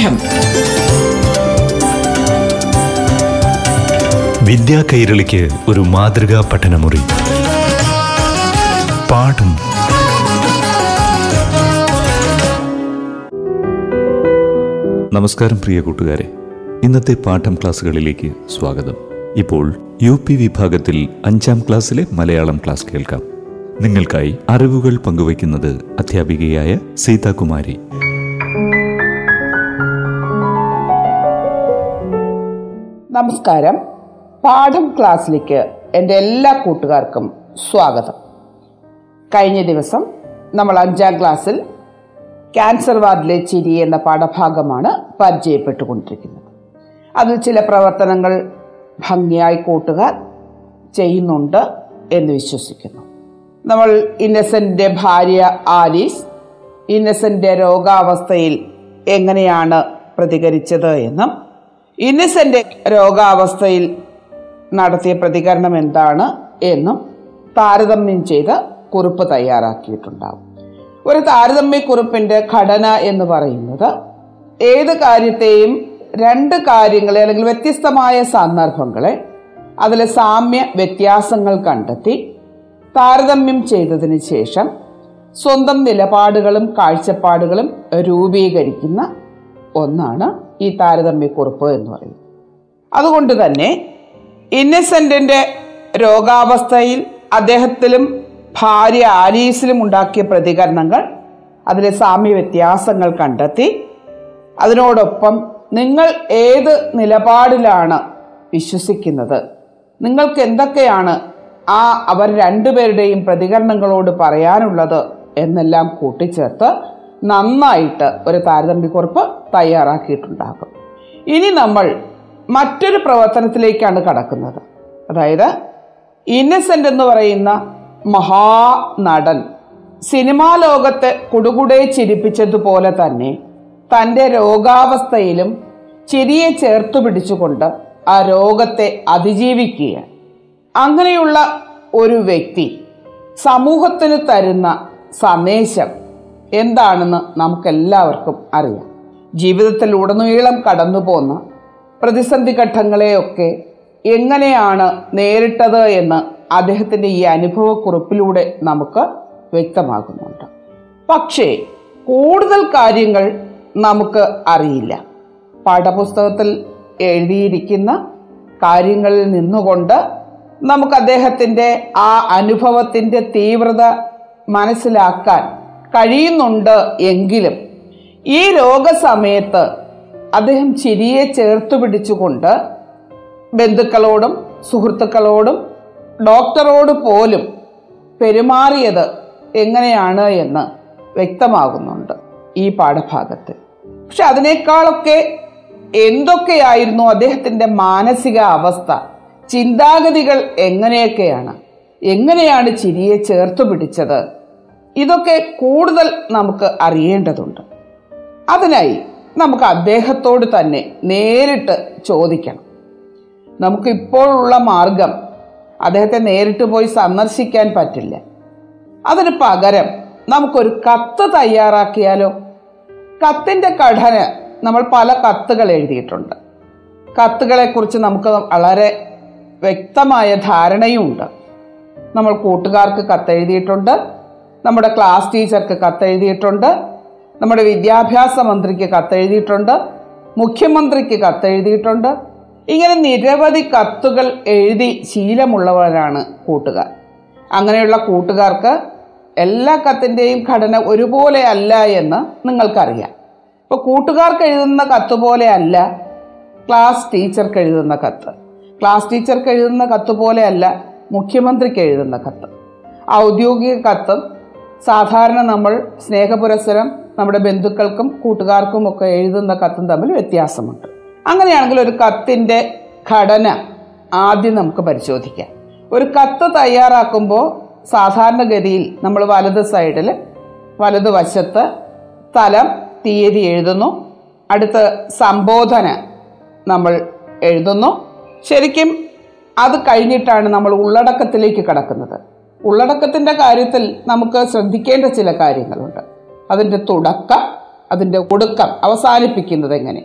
പാഠം വിദ്യാ കൈരളിക്ക് ഒരു മാതൃകാ പഠനമുറി. പാഠം. നമസ്കാരം പ്രിയ കൂട്ടുകാരെ. ഇന്നത്തെ പാഠം ക്ലാസ്സുകളിലേക്ക് സ്വാഗതം. ഇപ്പോൾ യു പി വിഭാഗത്തിൽ അഞ്ചാം ക്ലാസ്സിലെ മലയാളം ക്ലാസ് കേൾക്കാം. നിങ്ങൾക്കായി അറിവുകൾ പങ്കുവയ്ക്കുന്നത് അധ്യാപികയായ സീതാകുമാരി. നമസ്കാരം. പാഠം ക്ലാസ്സിലേക്ക് എന്റെ എല്ലാ കൂട്ടുകാർക്കും സ്വാഗതം. കഴിഞ്ഞ ദിവസം നമ്മൾ അഞ്ചാം ക്ലാസ്സിൽ ക്യാൻസർ വാർഡിലെ ചിരി എന്ന പാഠഭാഗമാണ് പരിചയപ്പെട്ടുകൊണ്ടിരിക്കുന്നത്. അതിൽ ചില പ്രവർത്തനങ്ങൾ ഭംഗിയായി കൂട്ടുകാർ ചെയ്യുന്നുണ്ട് എന്ന് വിശ്വസിക്കുന്നു. നമ്മൾ ഇന്നസെന്റെ ഭാര്യ ആലീസ് ഇന്നസെന്റെ രോഗാവസ്ഥയിൽ എങ്ങനെയാണ് പ്രതികരിച്ചത് എന്നും ഇന്നസെന്റ് രോഗാവസ്ഥയിൽ നടത്തിയ പ്രതികരണം എന്താണ് എന്നും താരതമ്യം ചെയ്ത് കുറിപ്പ് തയ്യാറാക്കിയിട്ടുണ്ടാവും. ഒരു താരതമ്യ കുറിപ്പിന്റെ ഘടന എന്ന് പറയുന്നത് ഏത് കാര്യത്തെയും രണ്ട് കാര്യങ്ങളെ അല്ലെങ്കിൽ വ്യത്യസ്തമായ സന്ദർഭങ്ങളെ അതിലെ സാമ്യ വ്യത്യാസങ്ങൾ കണ്ടെത്തി താരതമ്യം ചെയ്തതിന് ശേഷം സ്വന്തം നിലപാടുകളും കാഴ്ചപ്പാടുകളും രൂപീകരിക്കുന്ന ഒന്നാണ് ഈ താരതമ്യക്കുറിപ്പ് എന്ന് പറയുന്നത്. അതുകൊണ്ട് തന്നെ ഇന്നസെന്റിന്റെ രോഗാവസ്ഥയിൽ അദ്ദേഹത്തിലും ഭാര്യ ആലീസിലും ഉണ്ടാക്കിയ പ്രതികരണങ്ങൾ അതിലെ സാമ്യ വ്യത്യാസങ്ങൾ കണ്ടെത്തി അതിനോടൊപ്പം നിങ്ങൾ ഏത് നിലപാടിലാണ് വിശ്വസിക്കുന്നത് നിങ്ങൾക്ക് എന്തൊക്കെയാണ് ആ അവർ രണ്ടുപേരുടെയും പ്രതികരണങ്ങളോട് പറയാനുള്ളത് എന്നെല്ലാം കൂട്ടിച്ചേർത്ത് നന്നായിട്ട് ഒരു താരതമ്യക്കുറിപ്പ് തയ്യാറാക്കിയിട്ടുണ്ടാകും. ഇനി നമ്മൾ മറ്റൊരു പ്രവർത്തനത്തിലേക്കാണ് കടക്കുന്നത്. അതായത് ഇന്നസെന്റ് എന്ന് പറയുന്ന മഹാനടൻ സിനിമാ ലോകത്തെ കുടുകുടെ ചിരിപ്പിച്ചതുപോലെ തന്നെ തന്റെ രോഗാവസ്ഥയിലും ചിരിയെ ചേർത്തു പിടിച്ചുകൊണ്ട് ആ രോഗത്തെ അതിജീവിക്കുക അങ്ങനെയുള്ള ഒരു വ്യക്തി സമൂഹത്തിന് തരുന്ന സന്ദേശം എന്താണെന്ന് നമുക്കെല്ലാവർക്കും അറിയാം. ജീവിതത്തിൽ ഉടനീളം കടന്നു പോന്ന പ്രതിസന്ധി ഘട്ടങ്ങളെയൊക്കെ എങ്ങനെയാണ് നേരിട്ടത് എന്ന് അദ്ദേഹത്തിന്റെ ഈ അനുഭവക്കുറിപ്പിലൂടെ നമുക്ക് വ്യക്തമാകുന്നുണ്ട്. പക്ഷേ കൂടുതൽ കാര്യങ്ങൾ നമുക്ക് അറിയില്ല. പാഠപുസ്തകത്തിൽ എഴുതിയിരിക്കുന്ന കാര്യങ്ങളിൽ നിന്നുകൊണ്ട് നമുക്ക് അദ്ദേഹത്തിന്റെ ആ അനുഭവത്തിന്റെ തീവ്രത മനസ്സിലാക്കാൻ കഴിയുന്നുണ്ട് എങ്കിലും ഈ രോഗസമയത്ത് അദ്ദേഹം ചിരിയെ ചേർത്ത് പിടിച്ചുകൊണ്ട് ബന്ധുക്കളോടും സുഹൃത്തുക്കളോടും ഡോക്ടറോട് പോലും പെരുമാറിയത് എങ്ങനെയാണ് എന്ന് വ്യക്തമാകുന്നുണ്ട് ഈ പാഠഭാഗത്ത് പക്ഷെ അതിനേക്കാളൊക്കെ എന്തൊക്കെയായിരുന്നു അദ്ദേഹത്തിന്റെ മാനസിക അവസ്ഥ? ചിന്താഗതികൾ എങ്ങനെയൊക്കെയാണ്? എങ്ങനെയാണ് ചിരിയെ ചേർത്ത് പിടിച്ചത്? ഇതൊക്കെ കൂടുതൽ നമുക്ക് അറിയേണ്ടതുണ്ട്. അതിനായി നമുക്ക് അദ്ദേഹത്തോട് തന്നെ നേരിട്ട് ചോദിക്കണം. നമുക്കിപ്പോഴുള്ള മാർഗം അദ്ദേഹത്തെ നേരിട്ട് പോയി സന്ദർശിക്കാൻ പറ്റില്ല. അതിന് പകരം നമുക്കൊരു കത്ത് തയ്യാറാക്കിയാലോ? കത്തിന്റെ ഘടന നമ്മൾ പല കത്തുകൾ എഴുതിയിട്ടുണ്ട്. കത്തുകളെക്കുറിച്ച് നമുക്ക് വളരെ വ്യക്തമായ ധാരണയുമുണ്ട് നമ്മൾ കൂട്ടുകാർക്ക് കത്തെഴുതിയിട്ടുണ്ട്. നമ്മുടെ ക്ലാസ് ടീച്ചർക്ക് കത്തെഴുതിയിട്ടുണ്ട്. നമ്മുടെ വിദ്യാഭ്യാസ മന്ത്രിക്ക് കത്തെഴുതിയിട്ടുണ്ട്. മുഖ്യമന്ത്രിക്ക് കത്തെഴുതിയിട്ടുണ്ട്. ഇങ്ങനെ നിരവധി കത്തുകൾ എഴുതി ശീലമുള്ളവരാണ് കൂട്ടുകാർ. അങ്ങനെയുള്ള കൂട്ടുകാർക്ക് എല്ലാ കത്തിന്റെയും ഘടന ഒരുപോലെ അല്ല എന്ന് നിങ്ങൾക്കറിയാം. ഇപ്പോൾ കൂട്ടുകാർക്ക് എഴുതുന്ന കത്ത് പോലെ അല്ല ക്ലാസ് ടീച്ചർക്ക് എഴുതുന്ന കത്ത്. ക്ലാസ് ടീച്ചർക്ക് എഴുതുന്ന കത്ത് പോലെ അല്ല മുഖ്യമന്ത്രിക്ക് എഴുതുന്ന കത്ത്. ഔദ്യോഗിക കത്തും സാധാരണ നമ്മൾ സ്നേഹപുരസരം നമ്മുടെ ബന്ധുക്കൾക്കും കൂട്ടുകാർക്കും ഒക്കെ എഴുതുന്ന കത്തും തമ്മിൽ വ്യത്യാസമുണ്ട്. അങ്ങനെയാണെങ്കിൽ ഒരു കത്തിന്റെ ഘടന ആദ്യം നമുക്ക് പരിശോധിക്കാം. ഒരു കത്ത് തയ്യാറാക്കുമ്പോൾ സാധാരണഗതിയിൽ നമ്മൾ വലത് സൈഡിൽ വലത് വശത്ത് സ്ഥലം തീയതി എഴുതുന്നു. അടുത്ത് സംബോധന നമ്മൾ എഴുതുന്നു. ശരിക്കും അത് കഴിഞ്ഞിട്ടാണ് നമ്മൾ ഉള്ളടക്കത്തിലേക്ക് കടക്കുന്നത്. ഉള്ളടക്കത്തിന്റെ കാര്യത്തിൽ നമുക്ക് ശ്രദ്ധിക്കേണ്ട ചില കാര്യങ്ങളുണ്ട്. അതിന്റെ തുടക്കം അതിന്റെ ഒടുക്കം അവസാനിപ്പിക്കുന്നത് എങ്ങനെ?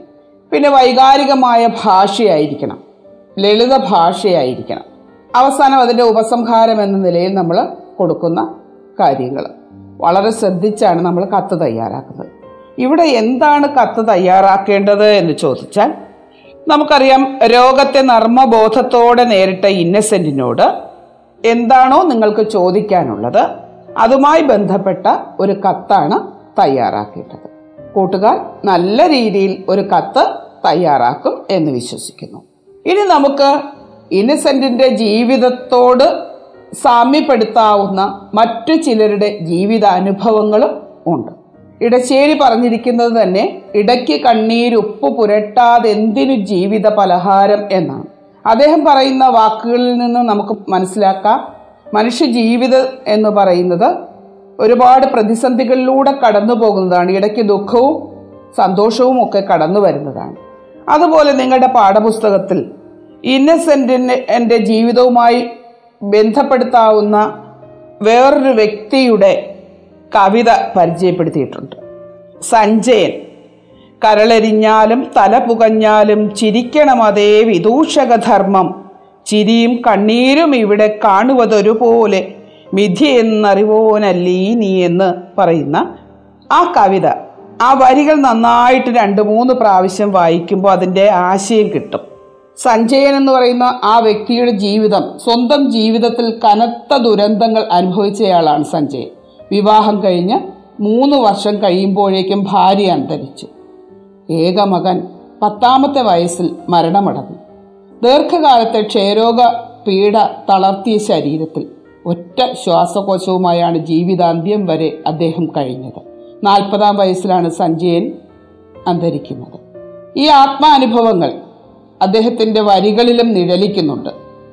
പിന്നെ വൈകാരികമായ ഭാഷയായിരിക്കണം ലളിത ഭാഷയായിരിക്കണം. അവസാനം അതിന്റെ ഉപസംഹാരം എന്ന നിലയിൽ നമ്മൾ കൊടുക്കുന്ന കാര്യങ്ങൾ വളരെ ശ്രദ്ധിച്ചാണ് നമ്മൾ കത്ത് തയ്യാറാക്കുന്നത്. ഇവിടെ എന്താണ് കത്ത് തയ്യാറാക്കേണ്ടത് എന്ന് ചോദിച്ചാൽ നമുക്കറിയാം രോഗത്തെ നർമ്മബോധത്തോടെ നേരിട്ട ഇന്നസെന്റിനോട് എന്താണോ നിങ്ങൾക്ക് ചോദിക്കാനുള്ളത് അതുമായി ബന്ധപ്പെട്ട ഒരു കത്താണ് തയ്യാറാക്കിയിട്ടത്. കൂട്ടുകാർ നല്ല രീതിയിൽ ഒരു കത്ത് തയ്യാറാക്കും എന്ന് വിശ്വസിക്കുന്നു. ഇനി നമുക്ക് ഇന്നസെന്റിന്റെ ജീവിതത്തോട് സാമ്യപ്പെടുത്താവുന്ന മറ്റു ചിലരുടെ ജീവിതാനുഭവങ്ങളും ഉണ്ട്. ഇടശ്ശേരി പറഞ്ഞിരിക്കുന്നത് തന്നെ ഇടയ്ക്ക് കണ്ണീരുപ്പ് പുരട്ടാതെന്തിനു ജീവിത പലഹാരം എന്നാണ്. അദ്ദേഹം പറയുന്ന വാക്കുകളിൽ നിന്ന് നമുക്ക് മനസ്സിലാക്കാം. മനുഷ്യ ജീവിതം എന്ന് പറയുന്നത് ഒരുപാട് പ്രതിസന്ധികളിലൂടെ കടന്നു പോകുന്നതാണ് ഇടയ്ക്ക് ദുഃഖവും സന്തോഷവും ഒക്കെ കടന്നു വരുന്നതാണ്. അതുപോലെ നിങ്ങളുടെ പാഠപുസ്തകത്തിൽ ഇന്നസെന്റിന്റെ എന്റെ ജീവിതവുമായി ബന്ധപ്പെടുത്താവുന്ന വേറൊരു വ്യക്തിയുടെ കവിത പരിചയപ്പെടുത്തിയിട്ടുണ്ട്. സഞ്ജയൻ. കരളെരിഞ്ഞാലും തല പുകഞ്ഞാലും ചിരിക്കണം അതേ വിദൂഷകധർമ്മം. ചിരിയും കണ്ണീരും ഇവിടെ കാണുവതൊരുപോലെ മിഥ്യയെന്നറിവോനല്ലീ നീ എന്ന് പറയുന്ന ആ കവിത. ആ വരികൾ നന്നായിട്ട് രണ്ട് മൂന്ന് പ്രാവശ്യം വായിക്കുമ്പോൾ അതിന്റെ ആശയം കിട്ടും. സഞ്ജയൻ എന്ന് പറയുന്ന ആ വ്യക്തിയുടെ ജീവിതം സ്വന്തം ജീവിതത്തിൽ കനത്ത ദുരന്തങ്ങൾ അനുഭവിച്ചയാളാണ് സഞ്ജയൻ. വിവാഹം കഴിഞ്ഞ് മൂന്ന് വർഷം കഴിയുമ്പോഴേക്കും ഭാര്യ അന്തരിച്ചു. ഏക മകൻ പത്താമത്തെ വയസ്സിൽ മരണമടഞ്ഞു. ദീർഘകാലത്തെ ക്ഷയരോഗ പീഡ തളർത്തിയ ശരീരത്തിൽ ഒറ്റ ശ്വാസകോശവുമായാണ് ജീവിതാന്ത്യം വരെ അദ്ദേഹം കഴിഞ്ഞത്. നാൽപ്പതാം വയസ്സിലാണ് സഞ്ജയൻ അന്തരിക്കുന്നത്. ഈ ആത്മാനുഭവങ്ങൾ അദ്ദേഹത്തിന്റെ വരികളിലും നിഴലിക്കുന്നുണ്ട്.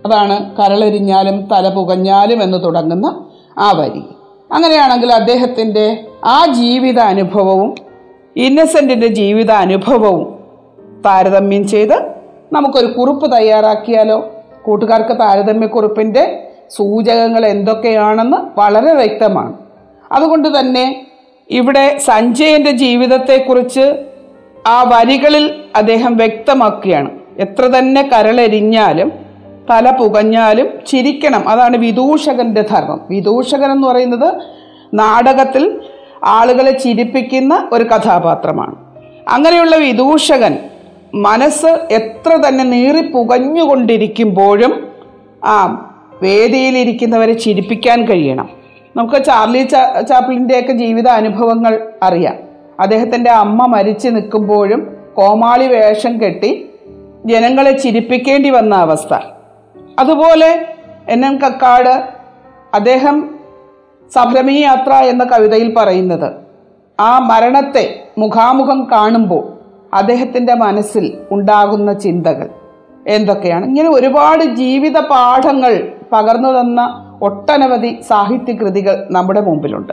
അതാണ് കരളെരിഞ്ഞാലും തല പുകഞ്ഞാലും എന്ന് തുടങ്ങുന്ന ആ വരി. അങ്ങനെയാണെങ്കിൽ അദ്ദേഹത്തിന്റെ ആ ജീവിത അനുഭവവും ഇന്നസെന്റിന്റെ ജീവിത അനുഭവവും താരതമ്യം ചെയ്ത് നമുക്കൊരു കുറിപ്പ് തയ്യാറാക്കിയാലോ? കൂട്ടുകാർക്ക് താരതമ്യക്കുറിപ്പിന്റെ സൂചകങ്ങൾ എന്തൊക്കെയാണെന്ന് വളരെ വ്യക്തമാണ്. അതുകൊണ്ട് തന്നെ ഇവിടെ സഞ്ജയന്റെ ജീവിതത്തെക്കുറിച്ച് ആ വരികളിൽ അദ്ദേഹം വ്യക്തമാക്കുകയാണ്. എത്ര തന്നെ കരളെരിഞ്ഞാലും തല പുകഞ്ഞാലും ചിരിക്കണം. അതാണ് വിദൂഷകന്റെ ധർമ്മം. വിദൂഷകൻ എന്ന് പറയുന്നത് നാടകത്തിൽ ആളുകളെ ചിരിപ്പിക്കുന്ന ഒരു കഥാപാത്രമാണ്. അങ്ങനെയുള്ള വിദൂഷകൻ മനസ്സ് എത്ര തന്നെ നീറി പുകഞ്ഞുകൊണ്ടിരിക്കുമ്പോഴും ആ വേദിയിലിരിക്കുന്നവരെ ചിരിപ്പിക്കാൻ കഴിയണം. നമുക്ക് ചാർലി ചാ ചാപ്ലിന്റെയൊക്കെ ജീവിത അനുഭവങ്ങൾ അറിയാം. അദ്ദേഹത്തിന്റെ അമ്മ മരിച്ചു നിൽക്കുമ്പോഴും കോമാളി വേഷം കെട്ടി ജനങ്ങളെ ചിരിപ്പിക്കേണ്ടി വന്ന അവസ്ഥ. അതുപോലെ എൻ എൻ കക്കാട് അദ്ദേഹം സംരമീ യാത്ര എന്ന കവിതയിൽ പറയുന്നത് ആ മരണത്തെ മുഖാമുഖം കാണുമ്പോൾ അദ്ദേഹത്തിന്റെ മനസ്സിൽ ഉണ്ടാകുന്ന ചിന്തകൾ എന്തൊക്കെയാണ്? ഇങ്ങനെ ഒരുപാട് ജീവിത പാഠങ്ങൾ പകർന്നു തന്ന ഒട്ടനവധി സാഹിത്യകൃതികൾ നമ്മുടെ മുമ്പിലുണ്ട്.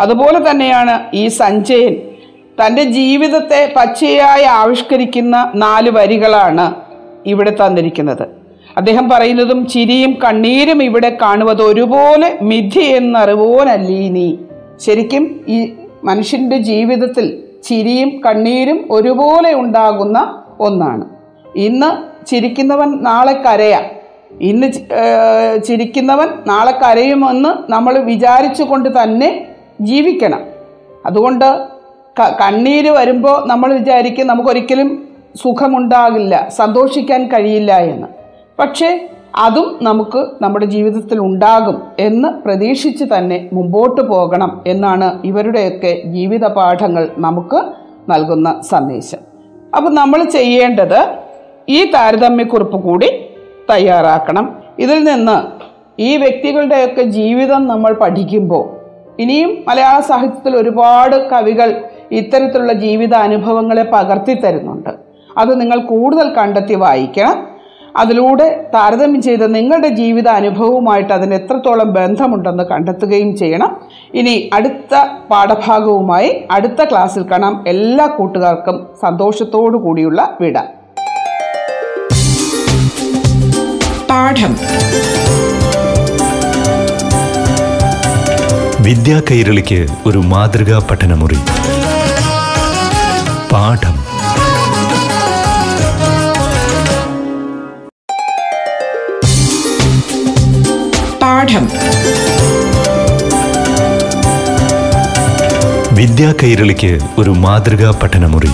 അതുപോലെ തന്നെയാണ് ഈ സഞ്ജയൻ തന്റെ ജീവിതത്തെ പച്ചയായി ആവിഷ്കരിക്കുന്ന നാല് വരികളാണ് ഇവിടെ തന്നിരിക്കുന്നത്. അദ്ദേഹം പറയുന്നതും ചിരിയും കണ്ണീരും ഇവിടെ കാണുന്നത് ഒരുപോലെ മിഥി എന്നറിവോനല്ലീ നീ ശരിക്കും ഈ മനുഷ്യന്റെ ജീവിതത്തിൽ ചിരിയും കണ്ണീരും ഒരുപോലെ ഉണ്ടാകുന്ന ഒന്നാണ്. ഇന്ന് ചിരിക്കുന്നവൻ നാളെ കരയാം. ഇന്ന് ചിരിക്കുന്നവൻ നാളെ കരയുമെന്ന് നമ്മൾ വിചാരിച്ചു കൊണ്ട് തന്നെ ജീവിക്കണം. അതുകൊണ്ട് കണ്ണീര് വരുമ്പോൾ നമ്മൾ വിചാരിക്കും നമുക്കൊരിക്കലും സുഖമുണ്ടാകില്ല സന്തോഷിക്കാൻ കഴിയില്ല എന്ന്. പക്ഷേ അതും നമുക്ക് നമ്മുടെ ജീവിതത്തിൽ ഉണ്ടാകും എന്ന് പ്രതീക്ഷിച്ച് തന്നെ മുമ്പോട്ട് പോകണം എന്നാണ് ഇവരുടെയൊക്കെ ജീവിത പാഠങ്ങൾ നമുക്ക് നൽകുന്ന സന്ദേശം. അപ്പോൾ നമ്മൾ ചെയ്യേണ്ടത് ഈ താരതമ്യക്കുറിപ്പ് കൂടി തയ്യാറാക്കണം. ഇതിൽ നിന്ന് ഈ വ്യക്തികളുടെയൊക്കെ ജീവിതം നമ്മൾ പഠിക്കുമ്പോൾ ഇനിയും മലയാള സാഹിത്യത്തിൽ ഒരുപാട് കവികൾ ഇത്തരത്തിലുള്ള ജീവിത അനുഭവങ്ങളെ പകർത്തി തരുന്നുണ്ട്. അത് നിങ്ങൾ കൂടുതൽ കണ്ടെത്തി വായിക്കണം. അതിലൂടെ താരതമ്യം ചെയ്ത് നിങ്ങളുടെ ജീവിത അനുഭവവുമായിട്ട് അതിന് എത്രത്തോളം ബന്ധമുണ്ടെന്ന് കണ്ടെത്തുകയും ചെയ്യണം. ഇനി അടുത്ത പാഠഭാഗവുമായി അടുത്ത ക്ലാസ്സിൽ കാണാം. എല്ലാ കൂട്ടുകാർക്കും സന്തോഷത്തോടു കൂടിയുള്ള വിട. പാഠം. വിദ്യാ കൈരളിക്ക് ഒരു മാതൃകാ പഠനമുറി. പാഠം. പാഠം. വിദ്യാ കൈരളിക്ക് ഒരു മാതൃകാ പഠനമുറി.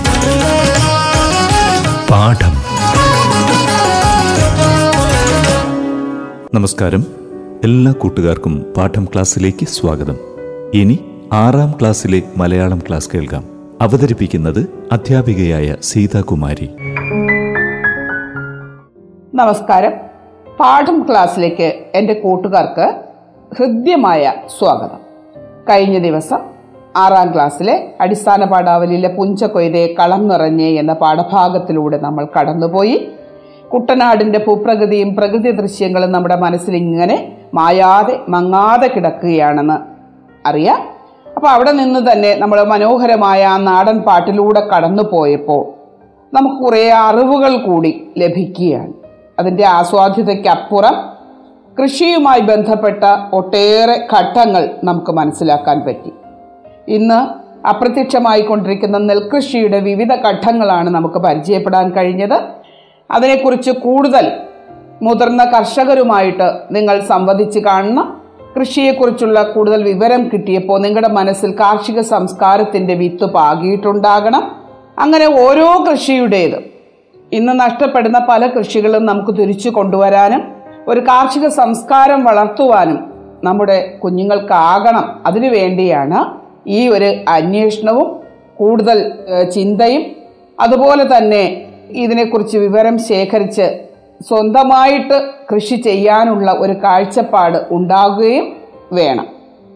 പാഠം. നമസ്കാരം. എല്ലാ കൂട്ടുകാർക്കും പാഠം ക്ലാസ്സിലേക്ക് സ്വാഗതം. ഇനി ആറാം ക്ലാസ്സിലെ മലയാളം ക്ലാസ് കേൾക്കാം. അവതരിപ്പിക്കുന്നത് അധ്യാപികയായ സീതാകുമാരി. നമസ്കാരം. പാഠം ക്ലാസ്സിലേക്ക് എന്റെ കൂട്ടുകാർക്ക് ഹൃദ്യമായ സ്വാഗതം. കഴിഞ്ഞ ദിവസം ആറാം ക്ലാസ്സിലെ അടിസ്ഥാന പാഠാവലിയിലെ പുഞ്ചക്കൊയ്തേ കളം നിറഞ്ഞ എന്ന പാഠഭാഗത്തിലൂടെ നമ്മൾ കടന്നുപോയി. കുട്ടനാടിന്റെ ഭൂപ്രകൃതിയും പ്രകൃതി ദൃശ്യങ്ങളും നമ്മുടെ മനസ്സിൽ ഇങ്ങനെ മായാതെ മങ്ങാതെ കിടക്കുകയാണെന്ന് അറിയാം. അപ്പോൾ അവിടെ നിന്ന് തന്നെ നമ്മൾ മനോഹരമായ ആ നാടൻ പാട്ടിലൂടെ കടന്നു പോയപ്പോൾ നമുക്ക് കുറേ അറിവുകൾ കൂടി ലഭിക്കുകയാണ്. അതിന്റെ ആസ്വാദ്യതയ്ക്കപ്പുറം കൃഷിയുമായി ബന്ധപ്പെട്ട ഒട്ടേറെ ഘട്ടങ്ങൾ നമുക്ക് മനസ്സിലാക്കാൻ പറ്റി. ഇന്ന് അപ്രത്യക്ഷമായിക്കൊണ്ടിരിക്കുന്ന നെൽകൃഷിയുടെ വിവിധ ഘട്ടങ്ങളാണ് നമുക്ക് പരിചയപ്പെടാൻ കഴിഞ്ഞത്. അതിനെക്കുറിച്ച് കൂടുതൽ മുതിർന്ന കർഷകരുമായിട്ട് നിങ്ങൾ സംവദിച്ച് കാണുന്ന കൃഷിയെക്കുറിച്ചുള്ള കൂടുതൽ വിവരം കിട്ടിയപ്പോൾ നിങ്ങളുടെ മനസ്സിൽ കാർഷിക സംസ്കാരത്തിന്റെ വിത്ത് പാകിയിട്ടുണ്ടാകണം. അങ്ങനെ ഓരോ കൃഷിയുടേതും ഇന്ന് നഷ്ടപ്പെടുന്ന പല കൃഷികളും നമുക്ക് തിരിച്ചു കൊണ്ടുവരാനും ഒരു കാർഷിക സംസ്കാരം വളർത്തുവാനും നമ്മുടെ കുഞ്ഞുങ്ങൾക്കാകണം. അതിനു വേണ്ടിയാണ് ഈ ഒരു അന്വേഷണവും കൂടുതൽ ചിന്തയും അതുപോലെ തന്നെ ഇതിനെക്കുറിച്ച് വിവരം ശേഖരിച്ച് സ്വന്തമായിട്ട് കൃഷി ചെയ്യാനുള്ള ഒരു കാഴ്ചപ്പാട് ഉണ്ടാകുകയും വേണം.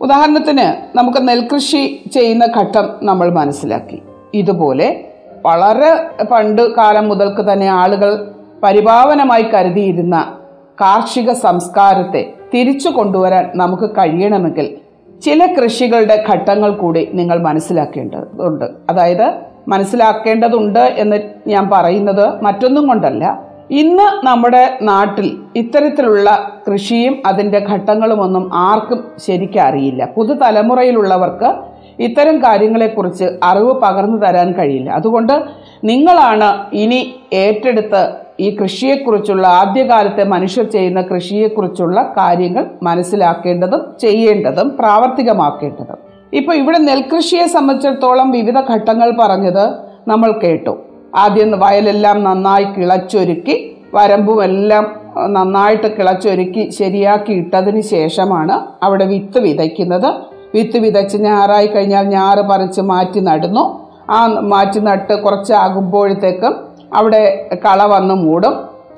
ഉദാഹരണത്തിന് നമുക്ക് നെൽകൃഷി ചെയ്യുന്ന ഘട്ടം നമ്മൾ മനസ്സിലാക്കി. ഇതുപോലെ വളരെ പണ്ട് കാലം മുതൽക്ക് തന്നെ ആളുകൾ പരിഭാവനമായി കരുതിയിരുന്ന കാർഷിക സംസ്കാരത്തെ തിരിച്ചു കൊണ്ടുവരാൻ നമുക്ക് കഴിയണമെങ്കിൽ ചില കൃഷികളുടെ ഘട്ടങ്ങൾ കൂടി നിങ്ങൾ മനസ്സിലാക്കേണ്ടതുണ്ട്. അതായത് മനസ്സിലാക്കേണ്ടതുണ്ട് എന്ന് ഞാൻ പറയുന്നത് മറ്റൊന്നും കൊണ്ടല്ല. ഇന്ന് നമ്മുടെ നാട്ടിൽ ഇത്തരത്തിലുള്ള കൃഷിയും അതിന്റെ ഘട്ടങ്ങളുമൊന്നും ആർക്കും ശരിക്കും അറിയില്ല പുതുതലമുറയിലുള്ളവർക്ക് ഇത്തരം കാര്യങ്ങളെക്കുറിച്ച് അറിവ് പകർന്നു തരാൻ കഴിയില്ല. അതുകൊണ്ട് നിങ്ങളാണ് ഇനി ഏറ്റെടുത്ത് ഈ കൃഷിയെക്കുറിച്ചുള്ള ആദ്യകാലത്തെ മനുഷ്യർ ചെയ്യുന്ന കൃഷിയെക്കുറിച്ചുള്ള കാര്യങ്ങൾ മനസ്സിലാക്കേണ്ടതും ചെയ്യേണ്ടതും പ്രാവർത്തികമാക്കേണ്ടതും. ഇപ്പോൾ ഇവിടെ നെൽകൃഷിയെ സംബന്ധിച്ചിടത്തോളം വിവിധ ഘട്ടങ്ങൾ പറഞ്ഞത് നമ്മൾ കേട്ടു. ആദ്യം വയലെല്ലാം നന്നായി കിളച്ചൊരുക്കി വരമ്പുമെല്ലാം നന്നായിട്ട് കിളച്ചൊരുക്കി ശരിയാക്കി ഇട്ടതിന് ശേഷമാണ് അവിടെ വിത്ത് വിതയ്ക്കുന്നത്. വിത്ത് വിതച്ച് ഞാറായി കഴിഞ്ഞാൽ ഞാറ് പറിച്ച് മാറ്റി നടുന്നു. ആ മാറ്റി നട്ട് കുറച്ചാകുമ്പോഴത്തേക്കും അവിടെ കള വന്ന് മൂടും.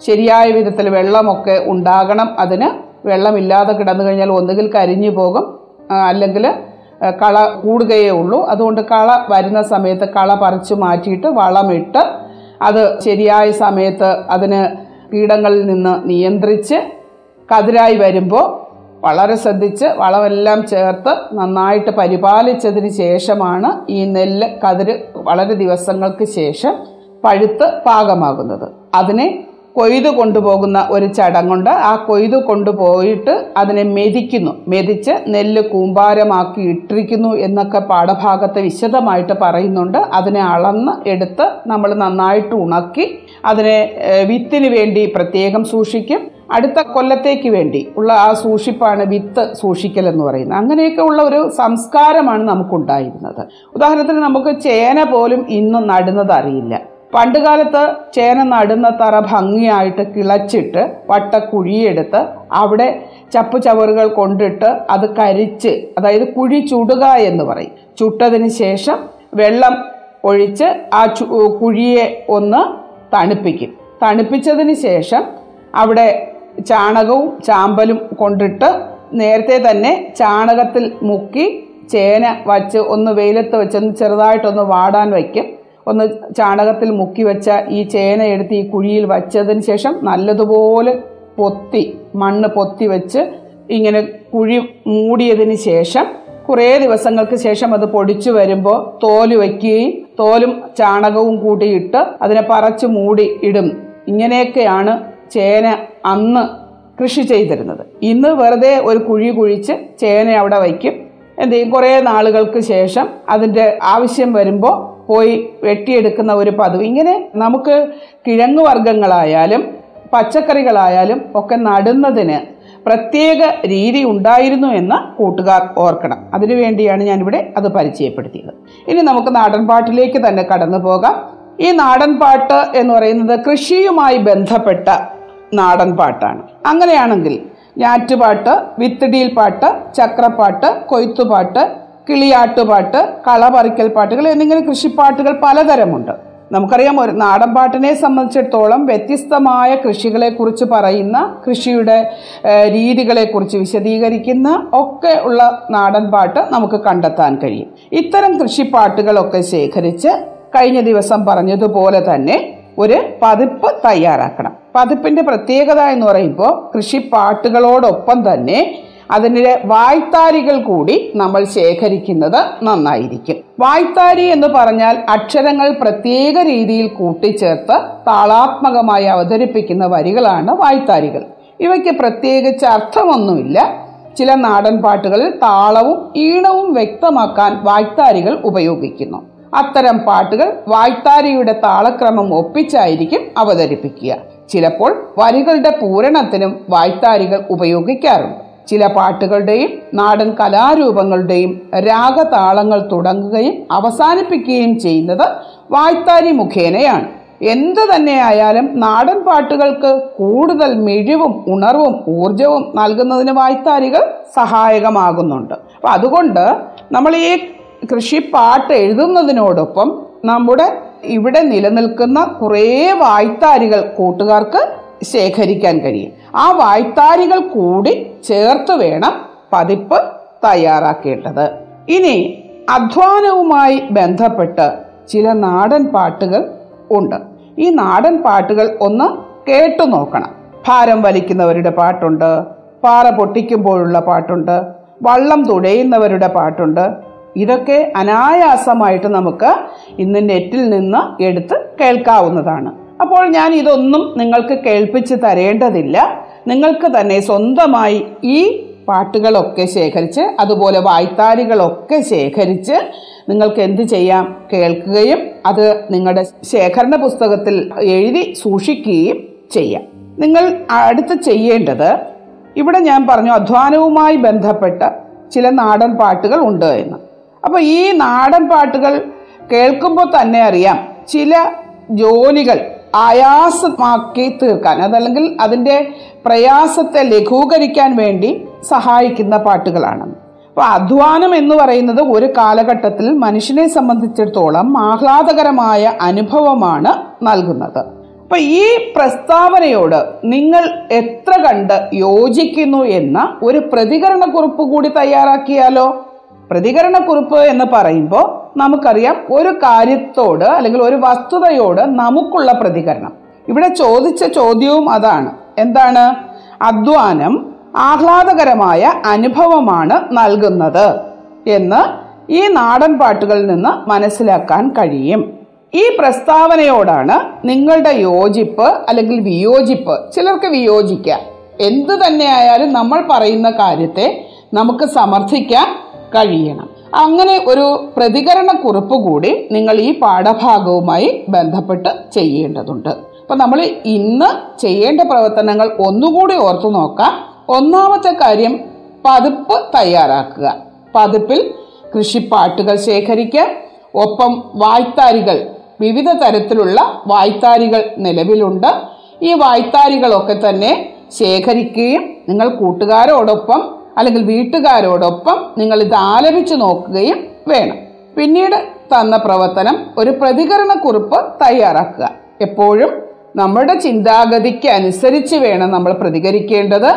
ശരിയായ വിധത്തിൽ വെള്ളമൊക്കെ ഉണ്ടാകണം. അതിന് വെള്ളമില്ലാതെ കിടന്നു കഴിഞ്ഞാൽ ഒന്നുകിൽ കരിഞ്ഞു പോകും അല്ലെങ്കിൽ കള കൂടുകയേ ഉള്ളൂ. അതുകൊണ്ട് കള വരുന്ന സമയത്ത് കള പറിച്ചു മാറ്റിയിട്ട് വളമിട്ട് അത് ശരിയായ സമയത്ത് അതിന് കീടങ്ങളിൽ നിന്ന് നിയന്ത്രിച്ച് കതിരായി വരുമ്പോൾ വളരെ ശ്രദ്ധിച്ച് വളമെല്ലാം ചേർത്ത് നന്നായിട്ട് പരിപാലിച്ചതിന് ശേഷമാണ് ഈ നെല്ല് കതിര് വളരെ ദിവസങ്ങൾക്ക് ശേഷം പഴുത്ത് പാകമാകുന്നത്. അതിനെ കൊയ്തു കൊണ്ടുപോകുന്ന ഒരു ചടങ്ങുണ്ട്. ആ കൊയ്തു കൊണ്ടുപോയിട്ട് അതിനെ മെതിക്കുന്നു. മെതിച്ച് നെല്ല് കൂമ്പാരമാക്കി ഇട്ടിരിക്കുന്നു എന്നൊക്കെ പാഠഭാഗത്ത് വിശദമായിട്ട് പറയുന്നുണ്ട്. അതിനെ അളന്ന് എടുത്ത് നമ്മൾ നന്നായിട്ട് ഉണക്കി അതിനെ വിത്തിന് വേണ്ടി പ്രത്യേകം സൂക്ഷിക്കും. അടുത്ത കൊല്ലത്തേക്ക് വേണ്ടി ഉള്ള ആ സൂക്ഷിപ്പാണ് വിത്ത് സൂക്ഷിക്കൽ എന്ന് പറയുന്നത്. അങ്ങനെയൊക്കെ ഉള്ള ഒരു സംസ്കാരമാണ് നമുക്കുണ്ടായിരുന്നത്. ഉദാഹരണത്തിന് നമുക്ക് ചേന പോലും ഇന്ന് നടുന്നത് അറിയില്ല. പണ്ടുകാലത്ത് ചേന നടുന്ന തറ ഭംഗിയായിട്ട് കിളച്ചിട്ട് വട്ട വട്ടക്കുഴിയെടുത്ത് അവിടെ ചപ്പു ചവറുകൾ കൊണ്ടിട്ട് അത് കരിച്ച് അതായത് കുഴി ചുടുക എന്ന് പറയും. ചുട്ടതിന് ശേഷം വെള്ളം ഒഴിച്ച് ആ കുഴിയെ ഒന്ന് തണുപ്പിക്കും. തണുപ്പിച്ചതിന് ശേഷം അവിടെ ചാണകവും ചാമ്പലും കൊണ്ടിട്ട് നേരത്തെ തന്നെ ചാണകത്തിൽ മുക്കി ചേന വച്ച് ഒന്ന് വെയിലത്ത് വെച്ചൊന്ന് ചെറുതായിട്ടൊന്ന് വാടാൻ വയ്ക്കും. ഒന്ന് ചാണകത്തിൽ മുക്കി വെച്ച ഈ ചേന എടുത്ത് ഈ കുഴിയിൽ വച്ചതിന് ശേഷം നല്ലതുപോലെ പൊത്തി മണ്ണ് പൊത്തി വെച്ച് ഇങ്ങനെ കുഴി മൂടിയതിന് ശേഷം കുറേ ദിവസങ്ങൾക്ക് ശേഷം അത് പൊടിച്ചു വരുമ്പോൾ തോൽ വയ്ക്കുകയും തോലും ചാണകവും കൂട്ടിയിട്ട് അതിനെ പറച്ച് മൂടി ഇടും. ഇങ്ങനെയൊക്കെയാണ് ചേന അന്ന് കൃഷി ചെയ്തിരുന്നത്. ഇന്ന് വെറുതെ ഒരു കുഴി കുഴിച്ച് ചേന അവിടെ വയ്ക്കും. എന്ത് കുറേ നാളുകൾക്ക് ശേഷം അതിന്റെ ആവശ്യം വരുമ്പോൾ പോയി വെട്ടിയെടുക്കുന്ന ഒരു പതിവ്. ഇങ്ങനെ നമുക്ക് കിഴങ്ങ് വർഗങ്ങളായാലും പച്ചക്കറികളായാലും ഒക്കെ നടുന്നതിന് പ്രത്യേക രീതി ഉണ്ടായിരുന്നു എന്ന് കൂട്ടുകാർ ഓർക്കണം. അതിനുവേണ്ടിയാണ് ഞാനിവിടെ അത് പരിചയപ്പെടുത്തിയത്. ഇനി നമുക്ക് നാടൻപാട്ടിലേക്ക് തന്നെ കടന്നു പോകാം. ഈ നാടൻപാട്ട് എന്ന് പറയുന്നത് കൃഷിയുമായി ബന്ധപ്പെട്ട നാടൻ പാട്ടാണ്. അങ്ങനെയാണെങ്കിൽ ഞാറ്റുപാട്ട് വിത്തിടിയിൽ പാട്ട് ചക്രപ്പാട്ട് കൊയ്ത്തുപാട്ട് കിളിയാട്ടുപാട്ട് കളപറിക്കൽ പാട്ടുകൾ എന്നിങ്ങനെ കൃഷിപ്പാട്ടുകൾ പലതരമുണ്ട്. നമുക്കറിയാം ഒരു നാടൻ പാട്ടിനെ സംബന്ധിച്ചിടത്തോളം വ്യത്യസ്തമായ കൃഷികളെക്കുറിച്ച് പറയുന്ന കൃഷിയുടെ രീതികളെ രീതികളെക്കുറിച്ച് വിശദീകരിക്കുന്ന ഒക്കെ ഉള്ള നാടൻ പാട്ട് നമുക്ക് കണ്ടെത്താൻ കഴിയും. ഇത്തരം കൃഷിപ്പാട്ടുകളൊക്കെ ശേഖരിച്ച് കഴിഞ്ഞ ദിവസം പറഞ്ഞതുപോലെ തന്നെ ഒരു പതിപ്പ് തയ്യാറാക്കണം. പതിപ്പിന്റെ പ്രത്യേകത എന്ന് പറയുമ്പോൾ കൃഷിപ്പാട്ടുകളോടൊപ്പം തന്നെ അതിന്റെ വായ്ത്താരികൾ കൂടി നമ്മൾ ശേഖരിക്കുന്നത് നന്നായിരിക്കും. വായ്ത്താരി എന്ന് പറഞ്ഞാൽ അക്ഷരങ്ങൾ പ്രത്യേക രീതിയിൽ കൂട്ടിച്ചേർത്ത് താളാത്മകമായി അവതരിപ്പിക്കുന്ന വരികളാണ് വായ്ത്താരികൾ. ഇവയ്ക്ക് പ്രത്യേകിച്ച് അർത്ഥമൊന്നുമില്ല. ചില നാടൻ പാട്ടുകളിൽ താളവും ഈണവും വ്യക്തമാക്കാൻ വായ്ത്താരികൾ ഉപയോഗിക്കുന്നു. അത്തരം പാട്ടുകൾ വായ്ത്താരിയുടെ താളക്രമം ഒപ്പിച്ചായിരിക്കും അവതരിപ്പിക്കുക. ചിലപ്പോൾ വരികളുടെ പൂരണത്തിനും വായ്ത്താരികൾ ഉപയോഗിക്കാറുണ്ട്. ചില പാട്ടുകളുടെയും നാടൻ കലാരൂപങ്ങളുടെയും രാഗതാളങ്ങൾ തുടങ്ങുകയും അവസാനിപ്പിക്കുകയും ചെയ്യുന്നത് വായ്ത്താരി മുഖേനയാണ്. എന്തു തന്നെയായാലും നാടൻ പാട്ടുകൾക്ക് കൂടുതൽ മിഴിവും ഉണർവും ഊർജവും നൽകുന്നതിന് വായ്ത്താരികൾ സഹായകമാകുന്നുണ്ട്. അപ്പം അതുകൊണ്ട് നമ്മൾ ഈ കൃഷിപ്പാട്ട് എഴുതുന്നതിനോടൊപ്പം നമ്മുടെ ഇവിടെ നിലനിൽക്കുന്ന കുറേ വായ്ത്താരികൾ കൂട്ടുകാർക്ക് ശേഖരിക്കാൻ കഴിയും. ആ വായ്ത്താരികൾ കൂടി ചേർത്ത് വേണം പതിപ്പ് തയ്യാറാക്കേണ്ടത്. ഇനി അധ്വാനവുമായി ബന്ധപ്പെട്ട് ചില നാടൻ പാട്ടുകൾ ഉണ്ട്. ഈ നാടൻ പാട്ടുകൾ ഒന്ന് കേട്ടു നോക്കണം. ഭാരം വലിക്കുന്നവരുടെ പാട്ടുണ്ട് പാറ പൊട്ടിക്കുമ്പോഴുള്ള പാട്ടുണ്ട് വള്ളം തുഴയുന്നവരുടെ പാട്ടുണ്ട്. ഇതൊക്കെ അനായാസമായിട്ട് നമുക്ക് ഇന്ന് നെറ്റിൽ നിന്ന് എടുത്ത് കേൾക്കാവുന്നതാണ്. അപ്പോൾ ഞാൻ ഇതൊന്നും നിങ്ങൾക്ക് കേൾപ്പിച്ച് തരേണ്ടതില്ല. നിങ്ങൾക്ക് തന്നെ സ്വന്തമായി ഈ പാട്ടുകളൊക്കെ ശേഖരിച്ച് അതുപോലെ വായ്ത്താരികളൊക്കെ ശേഖരിച്ച് നിങ്ങൾക്ക് എന്ത് ചെയ്യാം? കേൾക്കുകയും അത് നിങ്ങളുടെ ശേഖരണ പുസ്തകത്തിൽ എഴുതി സൂക്ഷിക്കുകയും ചെയ്യാം. നിങ്ങൾ അടുത്ത് ചെയ്യേണ്ടത് ഇവിടെ ഞാൻ പറഞ്ഞു അധ്വാനവുമായി ബന്ധപ്പെട്ട ചില നാടൻ പാട്ടുകൾ ഉണ്ട് എന്ന്. അപ്പോൾ ഈ നാടൻ പാട്ടുകൾ കേൾക്കുമ്പോൾ തന്നെ അറിയാം ചില ജോലികൾ ആയാസമാക്കി തീർക്കാൻ അതല്ലെങ്കിൽ അതിന്റെ പ്രയാസത്തെ ലഘൂകരിക്കാൻ വേണ്ടി സഹായിക്കുന്ന പാട്ടുകളാണ്. അപ്പോൾ അധ്വാനം എന്ന് പറയുന്നത് ഒരു കാലഘട്ടത്തിൽ മനുഷ്യനെ സംബന്ധിച്ചിടത്തോളം ആഹ്ലാദകരമായ അനുഭവമാണ് നൽകുന്നത്. അപ്പം ഈ പ്രസ്താവനയോട് നിങ്ങൾ എത്ര കണ്ട് യോജിക്കുന്നു എന്ന ഒരു പ്രതികരണക്കുറിപ്പ് കൂടി തയ്യാറാക്കിയാലോ? പ്രതികരണക്കുറിപ്പ് എന്ന് പറയുമ്പോൾ നമുക്കറിയാം ഒരു കാര്യത്തോട് അല്ലെങ്കിൽ ഒരു വസ്തുതയോട് നമുക്കുള്ള പ്രതികരണം. ഇവിടെ ചോദിച്ച ചോദ്യവും അതാണ്. എന്താണ്? അധ്വാനം ആഹ്ലാദകരമായ അനുഭവമാണ് നൽകുന്നത് എന്ന് ഈ നാടൻ പാട്ടുകളിൽ നിന്ന് മനസ്സിലാക്കാൻ കഴിയും. ഈ പ്രസ്താവനയോടാണ് നിങ്ങളുടെ യോജിപ്പ് അല്ലെങ്കിൽ വിയോജിപ്പ് ചിലർക്ക് വിയോജിക്കാം. എന്തു തന്നെയായാലും നമ്മൾ പറയുന്ന കാര്യത്തെ നമുക്ക് സമർത്ഥിക്കാൻ കഴിയണം. അങ്ങനെ ഒരു പ്രതികരണ കുറിപ്പ് കൂടി നിങ്ങൾ ഈ പാഠഭാഗവുമായി ബന്ധപ്പെട്ട് ചെയ്യേണ്ടതുണ്ട്. അപ്പൊ നമ്മൾ ഇന്ന് ചെയ്യേണ്ട പ്രവർത്തനങ്ങൾ ഒന്നുകൂടി ഓർത്തു നോക്കാം. ഒന്നാമത്തെ കാര്യം പതിപ്പ് തയ്യാറാക്കുക. പതിപ്പിൽ കൃഷിപ്പാട്ടുകൾ ശേഖരിക്കുക. ഒപ്പം വായ്ത്താരികൾ വിവിധ തരത്തിലുള്ള വായ്ത്താരികൾ നിലവിലുണ്ട്. ഈ വായ്ത്താരികളൊക്കെ തന്നെ ശേഖരിക്കുകയും നിങ്ങൾ കൂട്ടുകാരോടൊപ്പം അല്ലെങ്കിൽ വീട്ടുകാരോടൊപ്പം നിങ്ങൾ ഇത് ആലപിച്ച് നോക്കുകയും വേണം. പിന്നീട് തന്ന പ്രവർത്തനം ഒരു പ്രതികരണ കുറിപ്പ് തയ്യാറാക്കുക. എപ്പോഴും നമ്മുടെ ചിന്താഗതിക്ക് അനുസരിച്ച് വേണം നമ്മൾ പ്രതികരിക്കേണ്ടത്.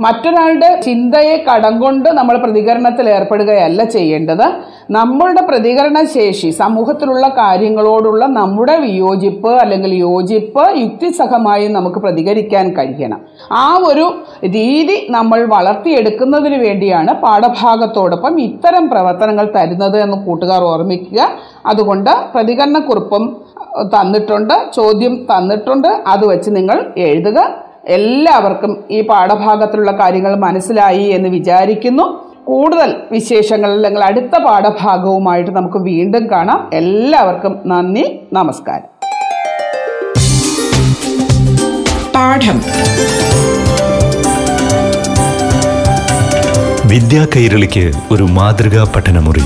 മറ്റൊരാളുടെ ചിന്തയെ കടം കൊണ്ട് നമ്മൾ പ്രതികരണത്തിൽ ഏർപ്പെടുകയല്ല ചെയ്യേണ്ടത്. നമ്മളുടെ പ്രതികരണ ശേഷി സമൂഹത്തിലുള്ള കാര്യങ്ങളോടുള്ള നമ്മുടെ വിയോജിപ്പ് അല്ലെങ്കിൽ യോജിപ്പ് യുക്തിസഹമായി നമുക്ക് പ്രതികരിക്കാൻ കഴിയണം. ആ ഒരു രീതി നമ്മൾ വളർത്തിയെടുക്കുന്നതിന് വേണ്ടിയാണ് പാഠഭാഗത്തോടൊപ്പം ഇത്തരം പ്രവർത്തനങ്ങൾ തരുന്നത് എന്ന് കൂട്ടുകാർ ഓർമ്മിക്കുക. അതുകൊണ്ട് പ്രതികരണക്കുറിപ്പും തന്നിട്ടുണ്ട് ചോദ്യം തന്നിട്ടുണ്ട്. അത് വെച്ച് നിങ്ങൾ എഴുതുക. എല്ലാവർക്കും ഈ പാഠഭാഗത്തിലുള്ള കാര്യങ്ങൾ മനസ്സിലായി എന്ന് വിചാരിക്കുന്നു. കൂടുതൽ വിശേഷങ്ങൾ അല്ലെങ്കിൽ അടുത്ത പാഠഭാഗവുമായിട്ട് നമുക്ക് വീണ്ടും കാണാം. എല്ലാവർക്കും നന്ദി നമസ്കാരം. പാഠം. വിദ്യാ കൈരളിക്ക് ഒരു മാതൃകാ പഠനമുറി.